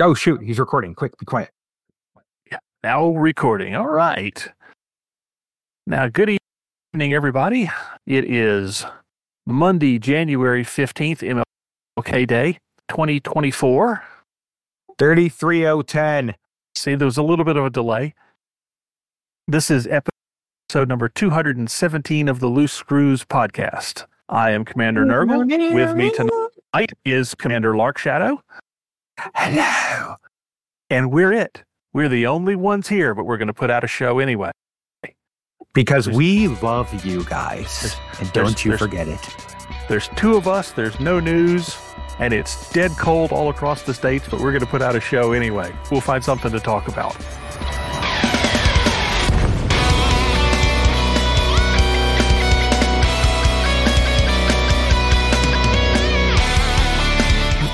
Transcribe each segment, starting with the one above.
Oh shoot, he's recording. Quick, be quiet. Yeah, now recording. All right. Now, good evening, everybody. It is Monday, January 15th, MLK Day, 2024. 33010. See, there was a little bit of a delay. This is episode number 217 of the Loose Screws podcast. I am Commander Nurgle. With me tonight is Commander Lark Shadow. Hello. And we're it. We're the only ones here, but we're going to put out a show anyway. Because we love you guys. And don't you forget it. There's two of us, there's no news, and it's dead cold all across the states, but we're going to put out a show anyway. We'll find something to talk about.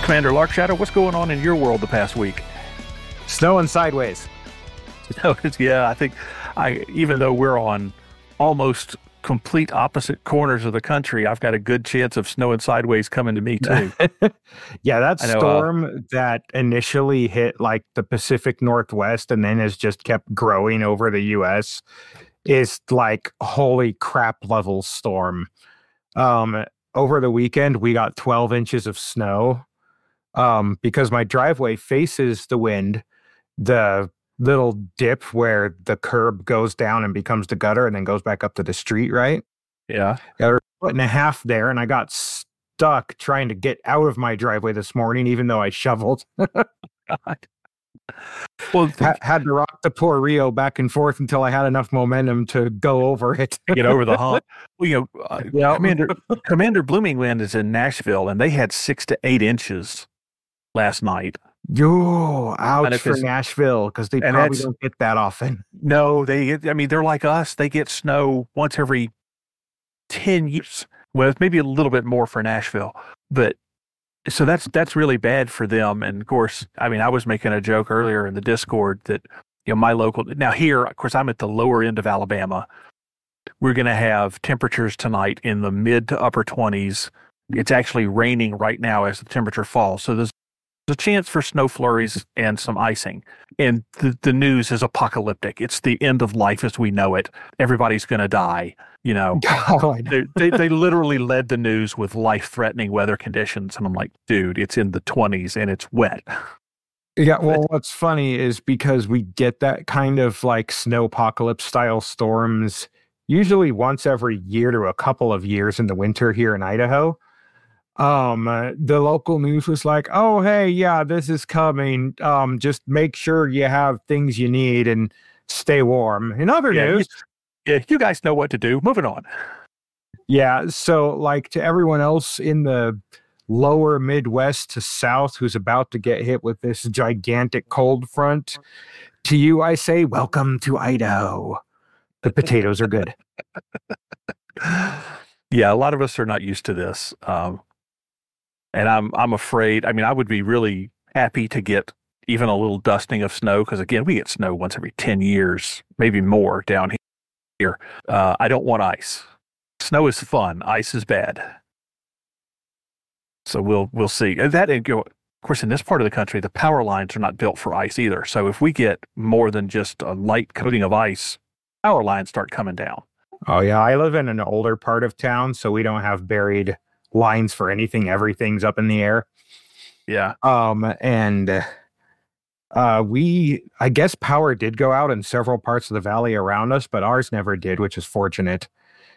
Commander Lark Shadow, what's going on in your world the past week? Snowing sideways. Yeah, I think I even though we're on almost complete opposite corners of the country, I've got a good chance of snowing sideways coming to me too. yeah, that know, uh, storm that initially hit like the Pacific Northwest and then has just kept growing over the US is like holy crap level storm. Um over the weekend we got 12 inches of snow. Um because my driveway faces the wind, the little dip where the curb goes down and becomes the gutter and then goes back up to the street, right? yeah. foot and a half there, and I got stuck trying to get out of my driveway this morning, even though I shoveled. God. Well, Ha- had to rock the poor Rio back and forth until I had enough momentum to go over it. get over the hump. Well, you know, uh, Yeah. Commander Commander Bloomingland is in Nashville, and they had six to eight inches last night. Yo, ouch for Nashville because they probably don't get that often. No, they. I mean, they're like us. They get snow once every ten years. Well, maybe a little bit more for Nashville, but so that's that's really bad for them. And of course, I mean, I was making a joke earlier in the Discord that you know my local now here, of course, I'm at the lower end of Alabama. We're going to have temperatures tonight in the mid to upper twenties. It's actually raining right now as the temperature falls, so there's a chance for snow flurries and some icing and the, the news is apocalyptic. It's the end of life as we know it. Everybody's going to die. You know, oh, God. they, they they literally led the news with life threatening weather conditions, and I'm like, dude, it's in the 20s and it's wet. Yeah, well, what's funny is because we get that kind of like snow apocalypse style storms usually once every year to a couple of years in the winter here in Idaho. Um, uh, the local news was like, "Oh, hey, yeah, this is coming. Um, just make sure you have things you need and stay warm." In other Yeah, you- news, Yeah, you guys know what to do. Moving on. yeah, so like to everyone else in the lower Midwest to South who's about to get hit with this gigantic cold front, to you I say, welcome to Idaho. The potatoes are good. yeah, a lot of us are not used to this, um, and I'm I'm afraid. I mean, I would be really happy to get even a little dusting of snow because again, we get snow once every ten years, maybe more down here. Uh, I don't want ice. Snow is fun. Ice is bad. So we'll we'll see. That and, of course, in this part of the country, the power lines are not built for ice either. So if we get more than just a light coating of ice, power lines start coming down. Oh yeah, I live in an older part of town, so we don't have buried lines for anything. Everything's up in the air. Yeah. Um, and uh, we, I guess, power did go out in several parts of the valley around us, but ours never did, which is fortunate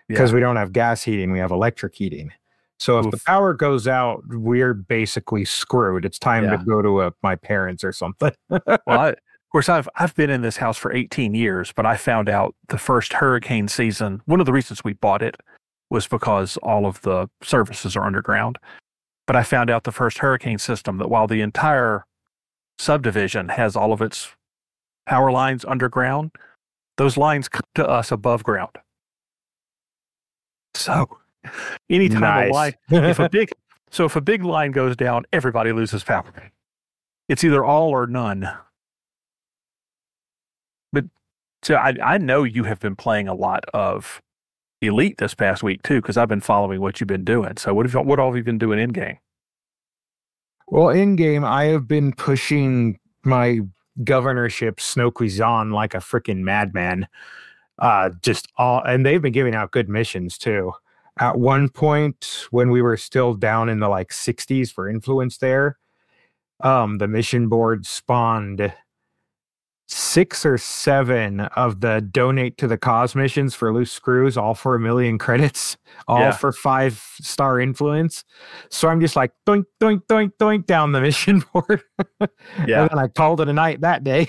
because we don't have gas heating; we have electric heating. So if the power goes out, we're basically screwed. It's time Yeah. to go to a, my parents or something. well, I, of course, I've I've been in this house for 18 years, but I found out the first hurricane season. One of the reasons we bought it was because all of the services are underground. But I found out the first hurricane system that while the entire subdivision has all of its power lines underground, those lines come to us above ground. So, anytime a line if a big so if a big line goes down, everybody loses power. It's either all or none. But so I I know you have been playing a lot of Elite this past week too, because I've been following what you've been doing. So what have you, what all have you been doing in game? Well, in game, I have been pushing my governorship Snoqui Xian like a freaking madman. Uh, just all, and they've been giving out good missions too. At one point, when we were still down in the like 60s for influence there, um, the mission board spawned six or seven of the donate to the cause missions for loose screws, all for a million credits, all Yeah. for five star influence. So I'm just like doink, doink, doink, doink down the mission board. Yeah. And then I called it a night that day.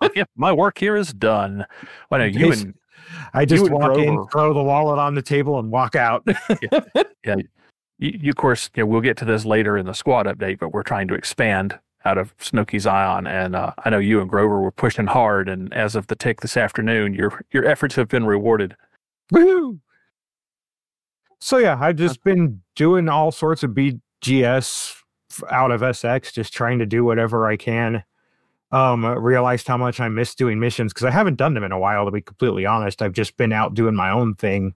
Oh, yeah, my work here is done. Well, no, you and I just walk in, throw the wallet on the table, and walk out. you, you of course, you know, we'll get to this later in the squad update, but we're trying to expand out of Snoqui Xian, and uh, I know you and Grover were pushing hard. And as of the tick this afternoon, your your efforts have been rewarded. Woohoo! So yeah, I've just been doing all sorts of BGS out of SX, just trying to do whatever I can. Um, realized how much I miss doing missions because I haven't done them in a while. To be completely honest, I've just been out doing my own thing,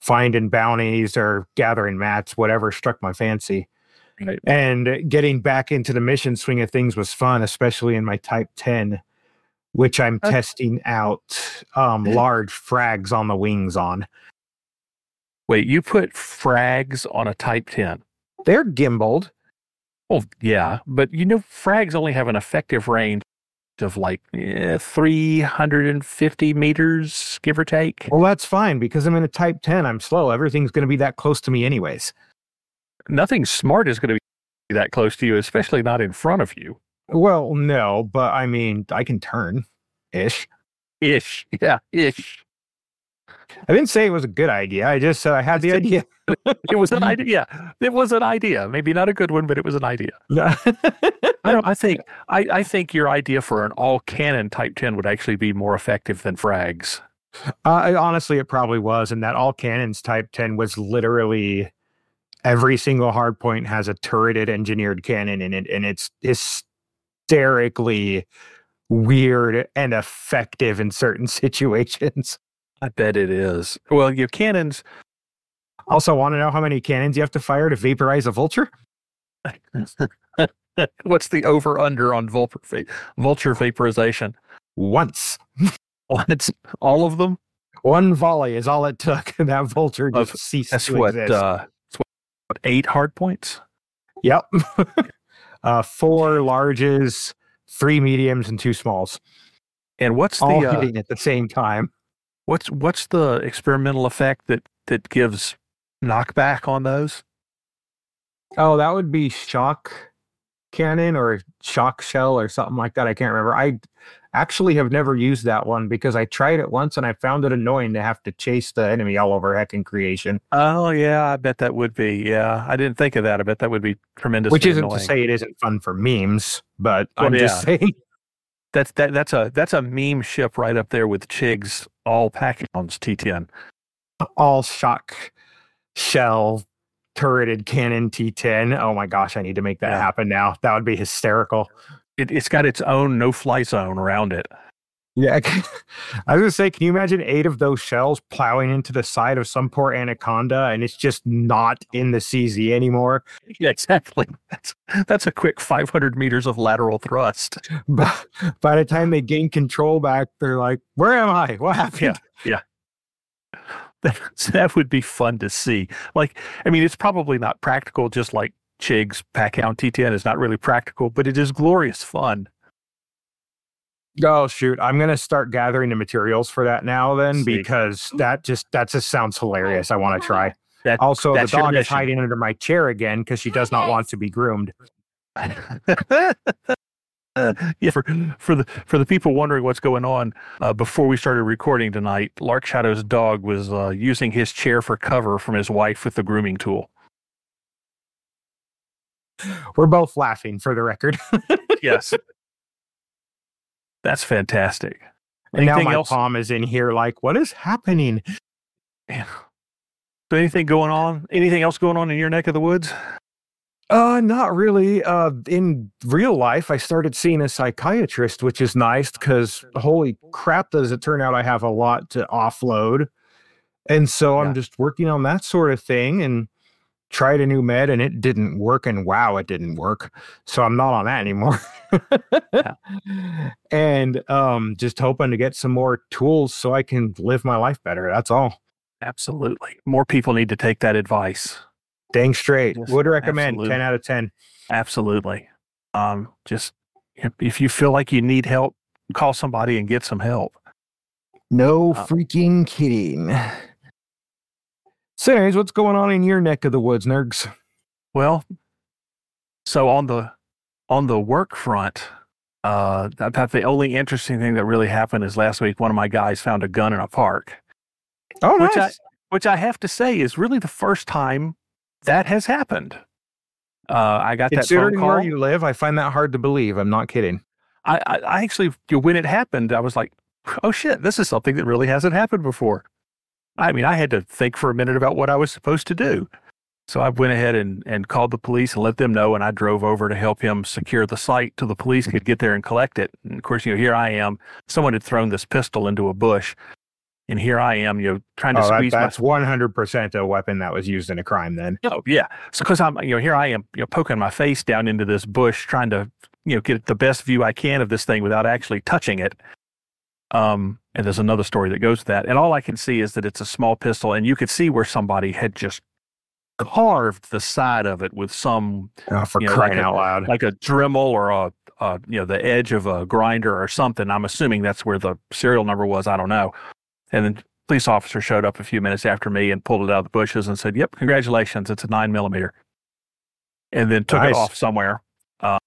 finding bounties or gathering mats, whatever struck my fancy. Right. And getting back into the mission swing of things was fun, especially in my Type Ten, which I'm Uh, testing out um, large frags on the wings on. Wait, you put frags on a Type Ten? They're gimbaled. Well, yeah, but you know, frags only have an effective range of like eh, 350 meters, give or take. Well, that's fine because I'm in a Type 10. I'm slow. Everything's going to be that close to me, anyways. Nothing smart is going to be that close to you, especially not in front of you. Well, no, but I mean, I can turn ish. Ish. Yeah, ish. I didn't say it was a good idea. I just said I had the idea. It was an idea. Yeah, it was an idea. Maybe not a good one, but it was an idea. I don't. I think. I, I think your idea for an all cannon Type Ten would actually be more effective than frags. uh, honestly, it probably was. And that all cannons Type 10 was literally every single hard point has a turreted engineered cannon in it. And it's hysterically weird and effective in certain situations. I bet it is. Well, your cannons. Also, want to know how many cannons you have to fire to vaporize a vulture? What's the over under on vulture va- vulture vaporization? Once. Once. all of them. One volley is all it took. and That vulture Of- just ceased That's to what. exist. Uh, what. Eight hard points. Yep. uh, four larges, three mediums, and two smalls, And what's the all uh, at the same time. what's what's the experimental effect that that gives knockback on those? Oh, that would be shock cannon or shock shell or something like that. I can't remember. I actually have never used that one because I tried it once and I found it annoying to have to chase the enemy all over heckin' creation. Oh yeah, I bet that would be. Yeah, I didn't think of that. I bet that would be tremendous. Which isn't to say it isn't fun for memes, but Well, I'm just saying. that's that that's a that's a meme ship right up there with Chig's all packhounds T10. all shock shell turreted cannon T10. Oh my gosh, I need to make that Yeah. happen now. That would be hysterical. It, it's got its own no fly zone around it. Yeah, I was gonna say, can you imagine eight of those shells plowing into the side of some poor anaconda, and it's just not in the CZ anymore? Yeah, exactly. That's that's a quick 500 meters of lateral thrust. But by the time they gain control back, they're like, "Where am I? What happened?" That's, that would be fun to see. Like, I mean, it's probably not practical, just like Chig's Packhound T10 is not really practical, but it is glorious fun. Oh shoot, I'm gonna start gathering the materials for that now then See. because that just that just sounds hilarious. I want to try. That- Also, the dog is hiding under my chair again because she does not want to be groomed. yeah, for for the for the people wondering what's going on, uh, before we started recording tonight, Lark Shadow's dog was uh, using his chair for cover from his wife with the grooming tool. We're both laughing for the record. Yes, that's fantastic. and now Anything my else? palm is in here like, what is happening? So anything going on? Anything else going on in your neck of the woods? Uh, not really. Uh, in real life, I started seeing a psychiatrist, which is nice because holy crap, does it turn out I have a lot to offload. And so Yeah. I'm just working on that sort of thing. And tried a new med and it didn't work and wow it didn't work so i'm not on that anymore Yeah. and um just hoping to get some more tools so i can live my life better that's all Absolutely. More people need to take that advice. Dang straight Yes, would recommend absolutely. 10 out of 10 Absolutely. Um, just if- if you feel like you need help, call somebody and get some help. no Uh, freaking kidding so anyways what's going on in your neck of the woods nerds Well, so on the on the work front, uh, I thought the only interesting thing that really happened is last week one of my guys found a gun in a park, oh Which I- nice which I have to say is really the first time that has happened. Uh, I got that phone call. where you live i find that hard to believe i'm not kidding I, I, I actually, when it happened, I was like, oh shit, this is something that really hasn't happened before. I mean, I had to think for a minute about what I was supposed to do. So I went ahead and, and called the police and let them know, and I drove over to help him secure the site till the police could get there and collect it. And of course, you know, here I am. Someone had thrown this pistol into a bush, and here I am, you know, trying to oh, squeeze that's 100% a weapon that was used in a crime then Oh yeah, so because I'm you know here I am you know poking my face down into this bush trying to you know get the best view I can of this thing without actually touching it. Um, and there's another story that goes with that, and all I can see is that it's a small pistol, and you could see where somebody had just carved the side of it with some oh, for You know, crying like a- out loud like a Dremel or a, a you know the edge of a grinder or something. I'm assuming that's where the serial number was. I don't know. And then police officer showed up a few minutes after me and pulled it out of the bushes and said, "Yep, congratulations, it's a nine millimeter." And then took Nice. it off somewhere. Um,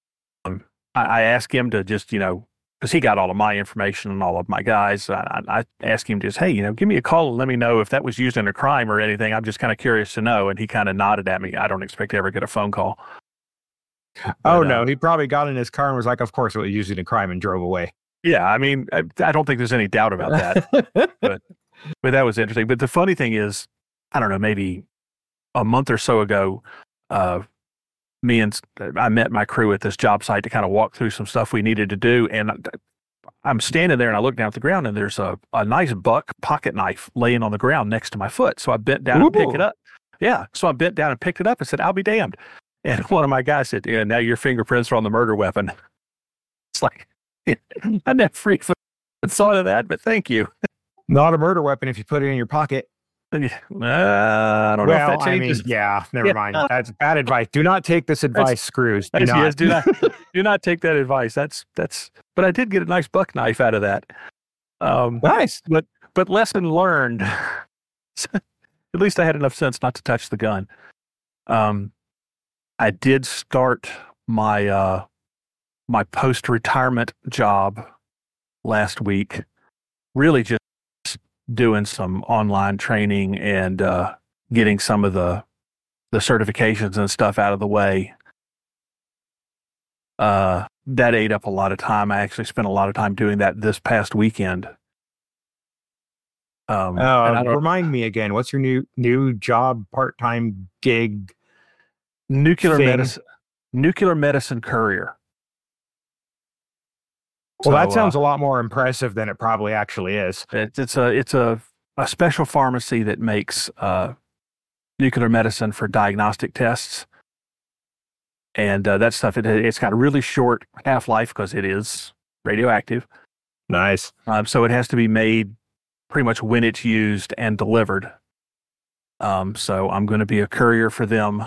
I, I asked him to just you know because he got all of my information and all of my guys. I, I I asked him just, hey, you know, give me a call and let me know if that was used in a crime or anything. I'm just kind of curious to know. And he kind of nodded at me. I don't expect to ever get a phone call. oh But, uh, no he probably got in his car and was like of course it was used in a crime and drove away Yeah, I mean, I, I don't think there's any doubt about that. but that was interesting. But the funny thing is, I don't know, maybe a month or so ago, uh, me and I met my crew at this job site to kind of walk through some stuff we needed to do, and I'm standing there and I look down at the ground and there's a, a nice buck pocket knife laying on the ground next to my foot. So I bent down and picked it up. Yeah, so I bent down and picked it up and said, "I'll be damned." And one of my guys said, "Yeah, now your fingerprints are on the murder weapon." It's like I never even thought of that, but thank you. not a murder weapon if you put it in your pocket Uh, I don't know well if that i mean yeah never Yeah. mind that's bad advice do not take this advice screws do That's- not. yes, do not do not take that advice. That's that's. But I did get a nice buck knife out of that. Um, nice but lesson learned. At least I had enough sense not to touch the gun. Um, I did start my uh, my post retirement job last week. Really, just doing some online training and uh, getting some of the the certifications and stuff out of the way. Uh, that ate up a lot of time. I actually spent a lot of time doing that this past weekend. Um, uh, remind me again what's your new new job part-time gig nuclear medicine, nuclear medicine courier. Well that So, uh, sounds a lot more impressive than it probably actually is It's, it's a it's a a special pharmacy that makes uh, nuclear medicine for diagnostic tests, and uh, that stuff. It, it's got a really short half life because it is radioactive. nice Um, so it has to be made pretty much when it's used and delivered. Um, so I'm going to be a courier for them.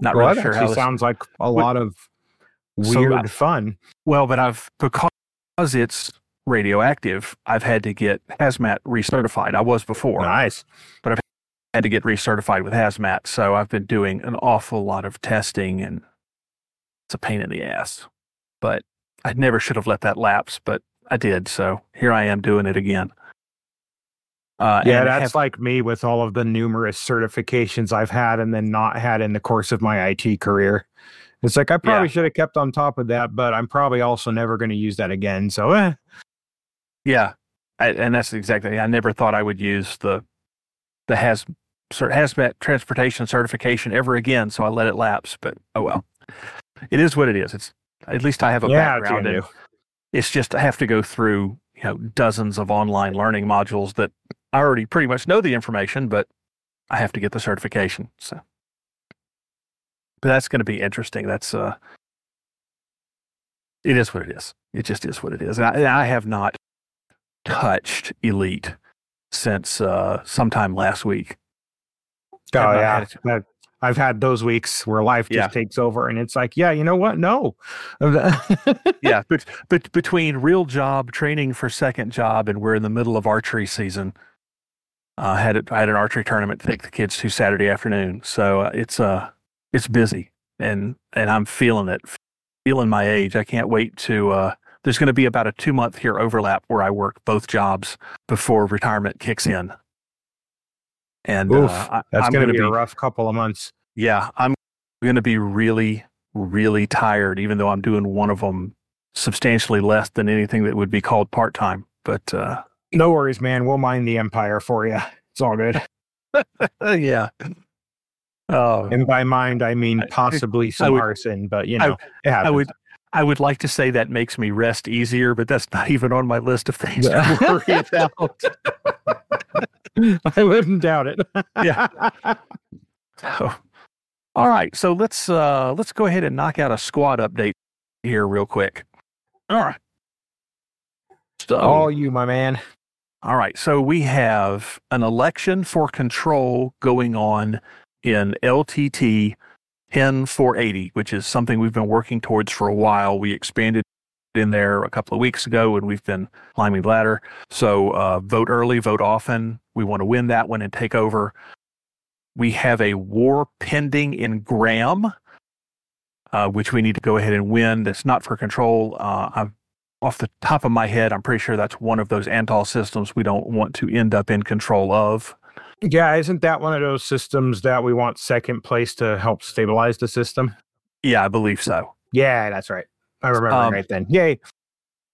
Not well really that sure how this, sounds like a Well, lot of so weird I- fun well, but I've because it's radioactive, I've had to get hazmat recertified. I was before. nice But I've had to get recertified with hazmat. So I've been doing an awful lot of testing and it's a pain in the ass. But I never should have let that lapse, but I did. So here I am doing it again. Uh, yeah that's have- like me with all of the numerous certifications i've had and then not had in the course of my it career it's like i probably should have kept on top of that but i'm probably also never going to use that again so eh. yeah. I, and that's exactly, I never thought I would use the, the haz, hazmat transportation certification ever again. So I let it lapse, but oh well. It is what it is. It's, at least I have a yeah background do. it's just I have to go through you know dozens of online learning modules that I already pretty much know the information, but I have to get the certification. So, but that's going to be interesting. That's uh, it is what it is. It just is what it is. And I, and I have not touched Elite since uh, sometime last week. Oh I've yeah, had I've had those weeks where life just Yeah. takes over, and it's like, yeah, you know what? No. yeah, but, but between real job training for second job, and we're in the middle of archery season. Uh, had it, I had an archery tournament to take the kids to Saturday afternoon, so uh, it's uh it's busy, and and I'm feeling it, feeling my age. I can't wait to. Uh, there's going to be about a two month here overlap where I work both jobs before retirement kicks in, and Oof, uh, That's I'm going to gonna be a rough couple of months. yeah, I'm going to be really, really tired, even though I'm doing one of them substantially less than anything that would be called part time. But uh, No worries, man. We'll mine the empire for you. It's all good. yeah. Oh, And by mind, I mean I- possibly some would- arson, but you I- know, it I would, I would like to say that makes me rest easier, but that's not even on my list of things to worry about. I wouldn't doubt it. Yeah. So, all right, so let's uh, let's go ahead and knock out a squad update here real quick. All right. So, All you, my man. All right. So we have an election for control going on in LTT 10480, which is something we've been working towards for a while. We expanded in there a couple of weeks ago and we've been climbing the ladder. So uh, vote early, vote often. We want to win that one and take over. We have a war pending in Gram, uh, which we need to go ahead and win. That's not for control. Uh, I've off the top of my head, I'm pretty sure that's one of those Antal systems we don't want to end up in control of. Yeah, isn't that one of those systems that we want second place to help stabilize the system? Yeah, I believe so. Yeah, that's right. I remember Um, right then. Yay.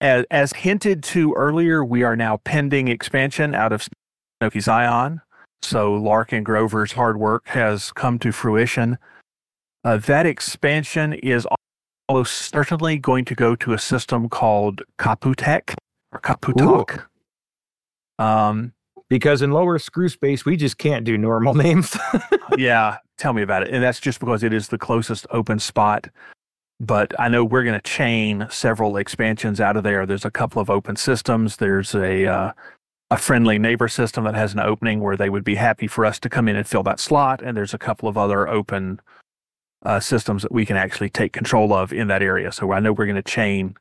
As, as hinted to earlier, we are now pending expansion out of Snoqui Xian. So Lark and Grover's hard work has come to fruition. Uh, that expansion is almost certainly going to go to a system called Kaputek or Kaputok. Um, Because in lower screw space, we just can't do normal names. yeah, tell me about it. And that's just because it is the closest open spot. But I know we're going to chain several expansions out of there. There's a couple of open systems. There's a uh, a friendly neighbor system that has an opening where they would be happy for us to come in and fill that slot. And there's a couple of other open uh, systems that we can actually take control of in that area. So I know we're going to chain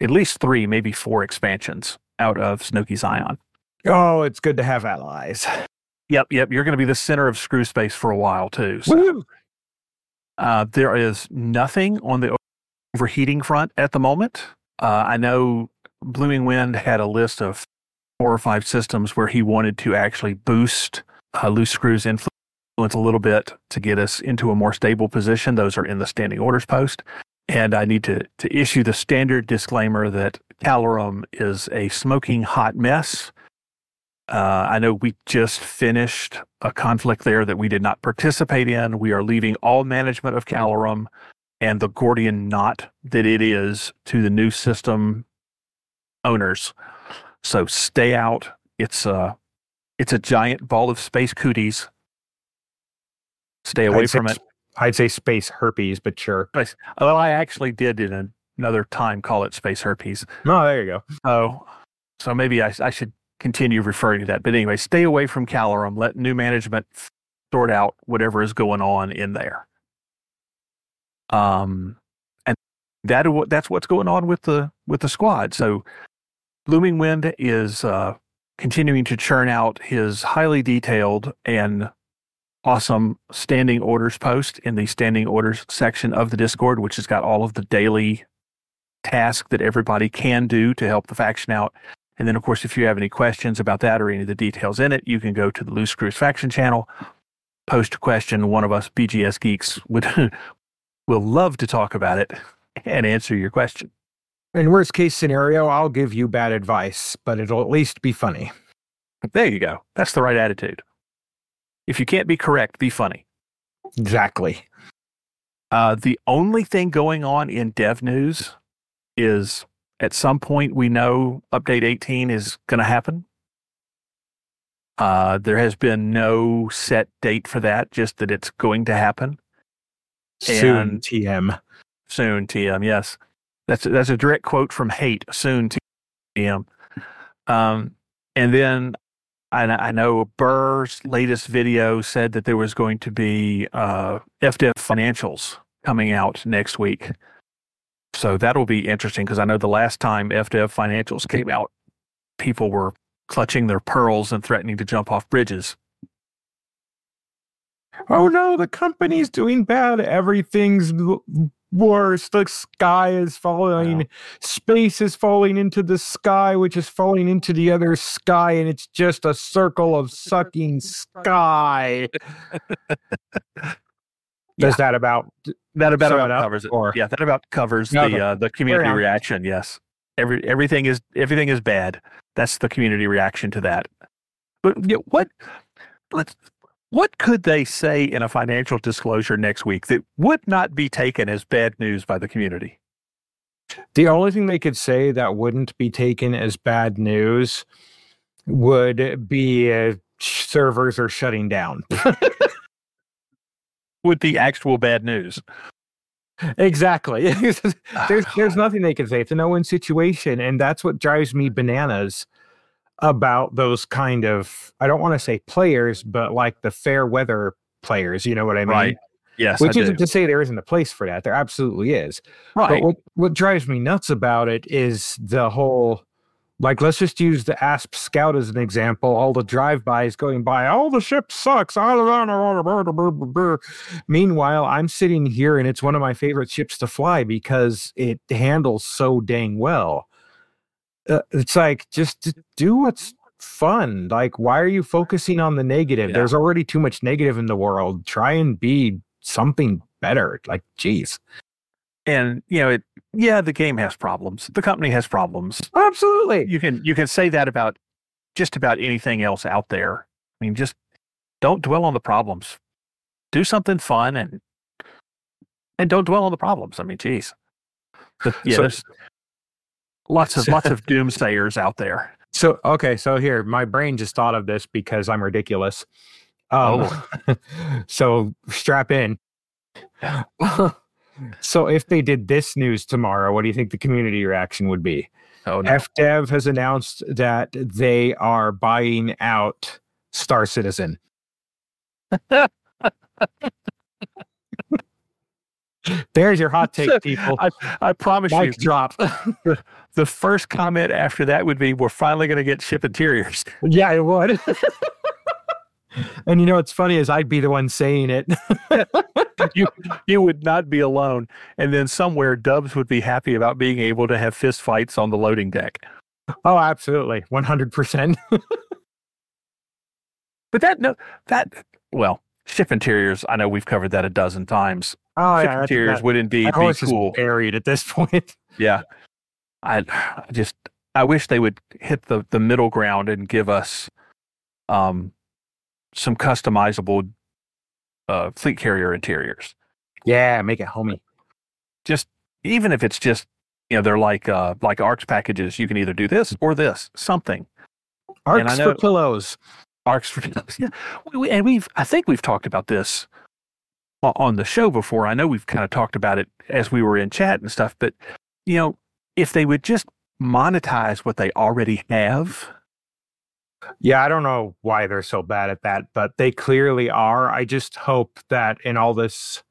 at least three, maybe four expansions out of Snoqui Xian. Oh, it's good to have allies. Yep, yep. You're going to be the center of screw space for a while too. So. Woo! Uh, there is nothing on the overheating front at the moment. Uh, I know Blooming Wind had a list of four or five systems where he wanted to actually boost uh, loose screws influence a little bit to get us into a more stable position. Those are in the standing orders post. And I need to, to issue the standard disclaimer that Calarum is a smoking hot mess. Uh, I know we just finished a conflict there that we did not participate in. We are leaving all management of Calarum and the Gordian knot that it is to the new system owners. So stay out. It's a it's a giant ball of space cooties. Stay away I'd from it. I'd say space herpes, but sure. Space- Well, I actually did in another time call it space herpes. Oh, there you go. Oh, so maybe I, I should continue referring to that. But anyway, stay away from Calarum. Let new management sort out whatever is going on in there. Um, and that that's what's going on with the with the squad. So, Blooming Wind is uh, continuing to churn out his highly detailed and awesome standing orders post in the standing orders section of the Discord, which has got all of the daily tasks that everybody can do to help the faction out. And then, of course, if you have any questions about that or any of the details in it, you can go to the Loose Screws faction channel, post a question. One of us BGS geeks would will love to talk about it and answer your question. In worst case scenario, I'll give you bad advice, but it'll at least be funny. There you go. That's the right attitude. If you can't be correct, be funny. Exactly. Uh, the only thing going on in dev news is at some point we know update 18 is going to happen. Uh, there has been no set date for that, just that it's going to happen Soon, And- TM. soon. TM, yes, that's that's a direct quote from Hate. Soon, TM. Um, and then I, I know Burr's latest video said that there was going to be uh, FDev financials coming out next week. So that'll be interesting because I know the last time FDev financials came out, people were clutching their pearls and threatening to jump off bridges. Oh no, the company's doing bad. Everything's worse. The sky is falling. Wow. Space is falling into the sky, which is falling into the other sky, and it's just a circle of sucking sky. Yeah. That about That about, Sum about up, covers it. or- Yeah, that about covers Okay. the uh, the community reaction. Yes, every everything is everything is bad. That's the community reaction to that. But yeah, what let's what could they say in a financial disclosure next week that would not be taken as bad news by the community? The only thing they could say that wouldn't be taken as bad news would be uh, servers are shutting down. Would the actual bad news. exactly. there's ah. there's nothing they can say. It's a no-win situation, and that's what drives me mm. bananas about those kind of I don't want to say players, but like the fair weather players. You know what I mean? Right. Yes, Which I isn't do. to say there isn't a place for that. There absolutely is. right. But what, what drives me nuts about it is the whole like let's just use the ASP Scout as an example. All the drive-bys going by, all the ship sucks. Meanwhile, I'm sitting here and it's one of my favorite ships to fly because it handles so dang well. Uh, it's like just do what's fun. Like, why are you focusing on the negative? Yeah. There's already too much negative in the world. Try and be something better. Like, geez. And you know, it. Yeah, the game has problems. The company has problems. Absolutely. you can you can say that about just about anything else out there. I mean, just don't dwell on the problems. Do something fun and and don't dwell on the problems. I mean, geez. Yeah, So- there's lots of So- lots of doomsayers out there. So okay, so here my brain just thought of this because I'm ridiculous. Um, so strap in. so if they did this news tomorrow, what do you think the community reaction would be? Oh no. FDev has announced that they are buying out Star Citizen. There's your hot take, people. I, I promise you, Mic drop. the first comment after that would be, "We're finally going to get ship interiors." yeah, it would. and you know what's funny is I'd be the one saying it. you you would not be alone. And then somewhere, Dubs would be happy about being able to have fist fights on the loading deck. Oh, absolutely. 100%. But that no that well, ship interiors. I know we've covered that a dozen times. Oh, ship yeah. interiors that- would indeed be cool. buried at this point. Yeah, I, I just I wish they would hit the the middle ground and give us um some customizable uh, fleet carrier interiors. Yeah, make it homey. Just even if it's just you know they're like uh like ARX packages. You can either do this or this something. ARX know- for pillows. ARX for yeah we, we- and we've i think we've talked about this on the show before i know we've kind of talked about it as we were in chat and stuff but you know if they would just monetize what they already have Yeah, I don't know why they're so bad at that, but they clearly are. I just hope that in all this,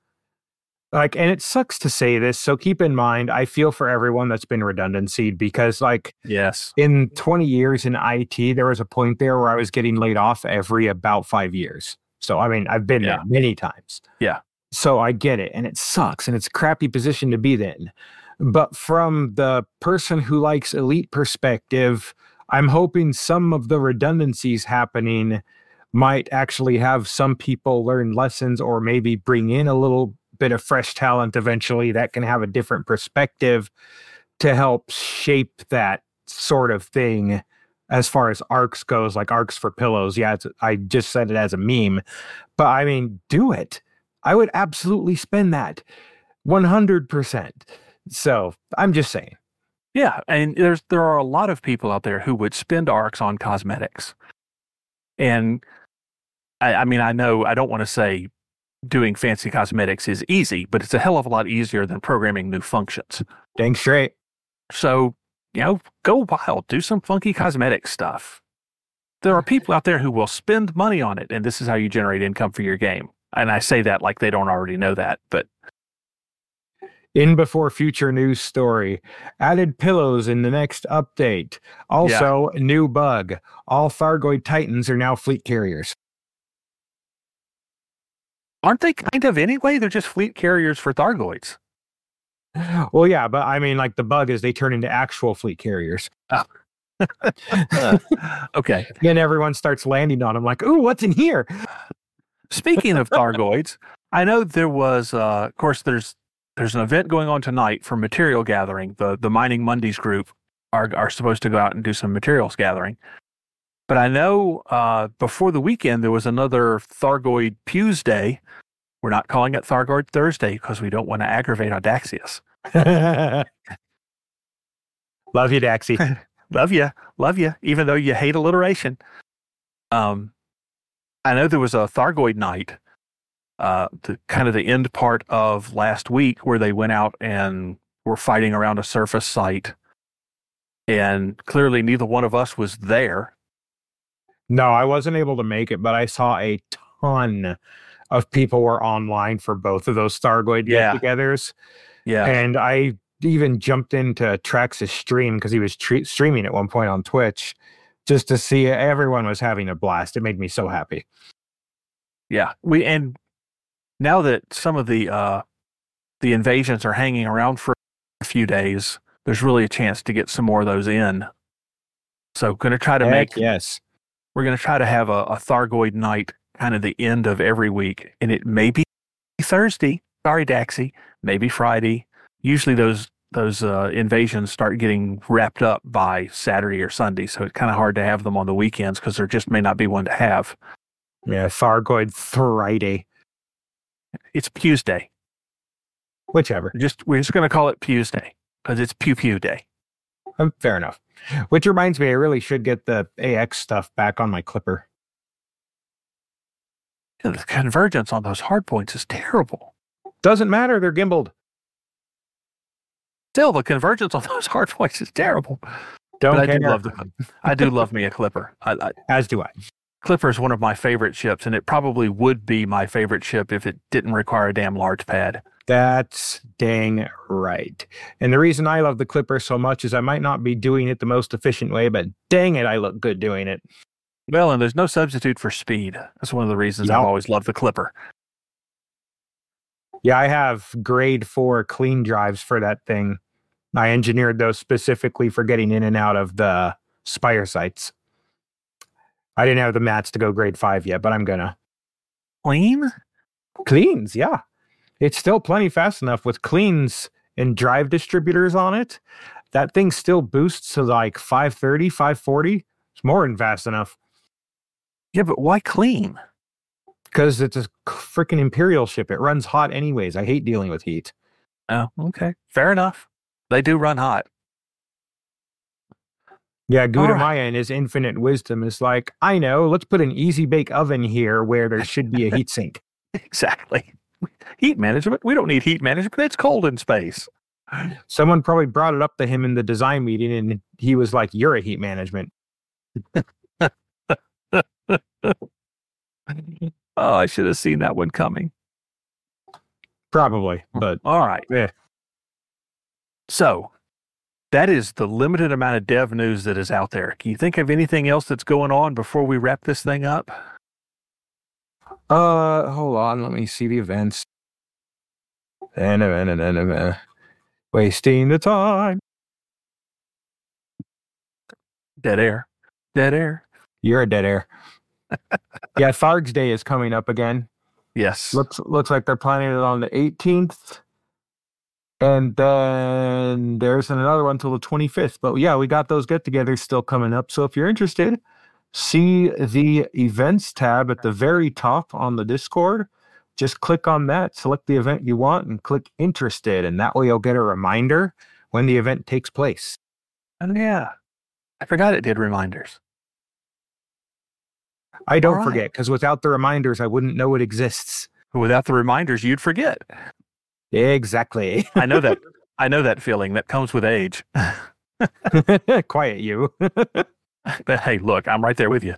like, and it sucks to say this, so keep in mind, I feel for everyone that's been redundancy because, like, yes in 20 years in IT, there was a point there where I was getting laid off every about five years. So, I mean, I've been Yeah. there many times. Yeah. So I get it. And it sucks. And it's a crappy position to be in. But from the person who likes elite perspective, I'm hoping some of the redundancies happening might actually have some people learn lessons or maybe bring in a little bit of fresh talent eventually that can have a different perspective to help shape that sort of thing as far as ARX goes like ARX for pillows. Yeah i just said it as a meme but i mean do it. I would absolutely spend that 100% so i'm just saying yeah and there's there are a lot of people out there who would spend ARX on cosmetics And I, I mean, I know I don't want to say doing fancy cosmetics is easy, but it's a hell of a lot easier than programming new functions. Dang straight. So, you know, go wild, do some funky cosmetic stuff. There are people out there who will spend money on it, and this is how you generate income for your game. And I say that like they don't already know that, but in before future news story added pillows in the next update. Also yeah. new bug. All thargoid titans are now fleet carriers. Aren't they kind of anyway? They're just fleet carriers for thargoids. Well yeah but i mean like the bug is they turn into actual fleet carriers. Oh. okay. And everyone starts landing on them like ooh what's in here? Speaking of thargoids i know there was uh, of course there's there's an event going on tonight for material gathering. The the Mining Mondays group are are supposed to go out and do some materials gathering. But I know uh, before the weekend there was another Thargoid Tuesday. We're not calling it Thargoid Thursday because we don't want to aggravate Audaxius. love you, Daxy. love you, love you. Even though you hate alliteration. Um, I know there was a Thargoid night uh, the kind of the end part of last week where they went out and were fighting around a surface site. And clearly, neither one of us was there. No, I wasn't able to make it, but I saw a ton of people were online for both of those Thargoid yeah. get-togethers. Yeah, and I even jumped into Trax's stream because he was tre- streaming at one point on Twitch just to see everyone was having a blast. It made me so happy. Yeah, we and now that some of the uh, the invasions are hanging around for a few days, there's really a chance to get some more of those in. So, going to try to Heck make yes, we're going to try to have a, a Thargoid night kind of the end of every week, and it may be Thursday. Sorry, Daxy. Maybe Friday. Usually those those uh, invasions start getting wrapped up by Saturday or Sunday, so it's kind of hard to have them on the weekends because there just may not be one to have. Yeah, Thargoid Friday. It's Pew's Day. Whichever. Just we're just going to call it Pew's Day because it's Pew Pew Day. Um, fair enough. Which reminds me, I really should get the AX stuff back on my Clipper. Yeah, the convergence on those hard points is terrible. Doesn't matter; they're gimbaled. Still, the convergence on those hard points is terrible. Don't but care. I do love the, I do love me a Clipper. I, I, As do I. Clipper is one of my favorite ships, and it probably would be my favorite ship if it didn't require a damn large pad. That's dang right. And the reason I love the Clipper so much is I might not be doing it the most efficient way, but dang it, I look good doing it. Well, and there's no substitute for speed. That's one of the reasons yep. I've always loved the Clipper. Yeah, I have grade four clean drives for that thing. I engineered those specifically for getting in and out of the Spire sites. I didn't have the mats to go grade five yet, but I'm gonna. Clean? Cleans, yeah. It's still plenty fast enough with cleans and drive distributors on it. That thing still boosts to like 530, 540. It's more than fast enough. Yeah, but why clean? Because it's a freaking Imperial ship. It runs hot anyways. I hate dealing with heat. Oh, okay. Fair enough. They do run hot. Yeah, Gutamaya right. in his infinite wisdom is like, I know, let's put an easy bake oven here where there should be a heat sink. exactly. Heat management. We don't need heat management. It's cold in space. Someone probably brought it up to him in the design meeting and he was like, You're a heat management. oh, I should have seen that one coming. Probably, but all right. Yeah. So that is the limited amount of dev news that is out there. Can you think of anything else that's going on before we wrap this thing up? Uh, hold on. Let me see the events. And event, and event, event. Wasting the time. Dead air. Dead air. You're a dead air. yeah, Farg's Day is coming up again. Yes. Looks looks like they're planning it on the 18th and then there's another one till the 25th. But yeah, we got those get togethers still coming up. So if you're interested, see the events tab at the very top on the Discord. Just click on that, select the event you want, and click interested. And that way you'll get a reminder when the event takes place. And yeah, I forgot it did reminders. I don't right. forget because without the reminders, I wouldn't know it exists. Without the reminders, you'd forget. Exactly. I know that. I know that feeling that comes with age. Quiet you. But hey, look, I'm right there with you.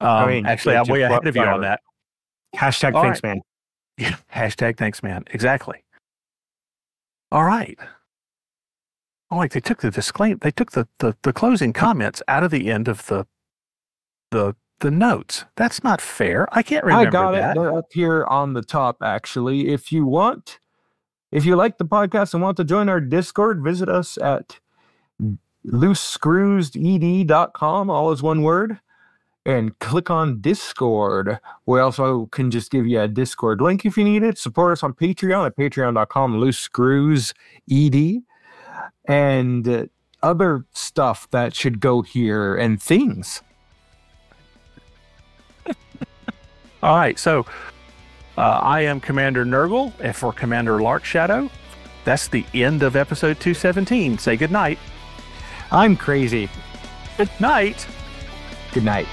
Um, mean, actually, I'm way ahead of you on that. Hashtag All thanks, right. man. Yeah. Hashtag thanks, man. Exactly. All right. Oh, like they took the disclaim, they took the, the, the closing comments out of the end of the the the notes. That's not fair. I can't remember I got that. it They're up here on the top, actually. If you want, if you like the podcast and want to join our Discord, visit us at loosescrewsed.com, all is one word, and click on Discord. We also can just give you a Discord link if you need it. Support us on Patreon at patreon.com, loosescrewsed, and uh, other stuff that should go here and things. All right. So uh, I am Commander Nurgle, and for Commander Lark Shadow, that's the end of episode 217. Say good night. I'm crazy. Good night. Good night.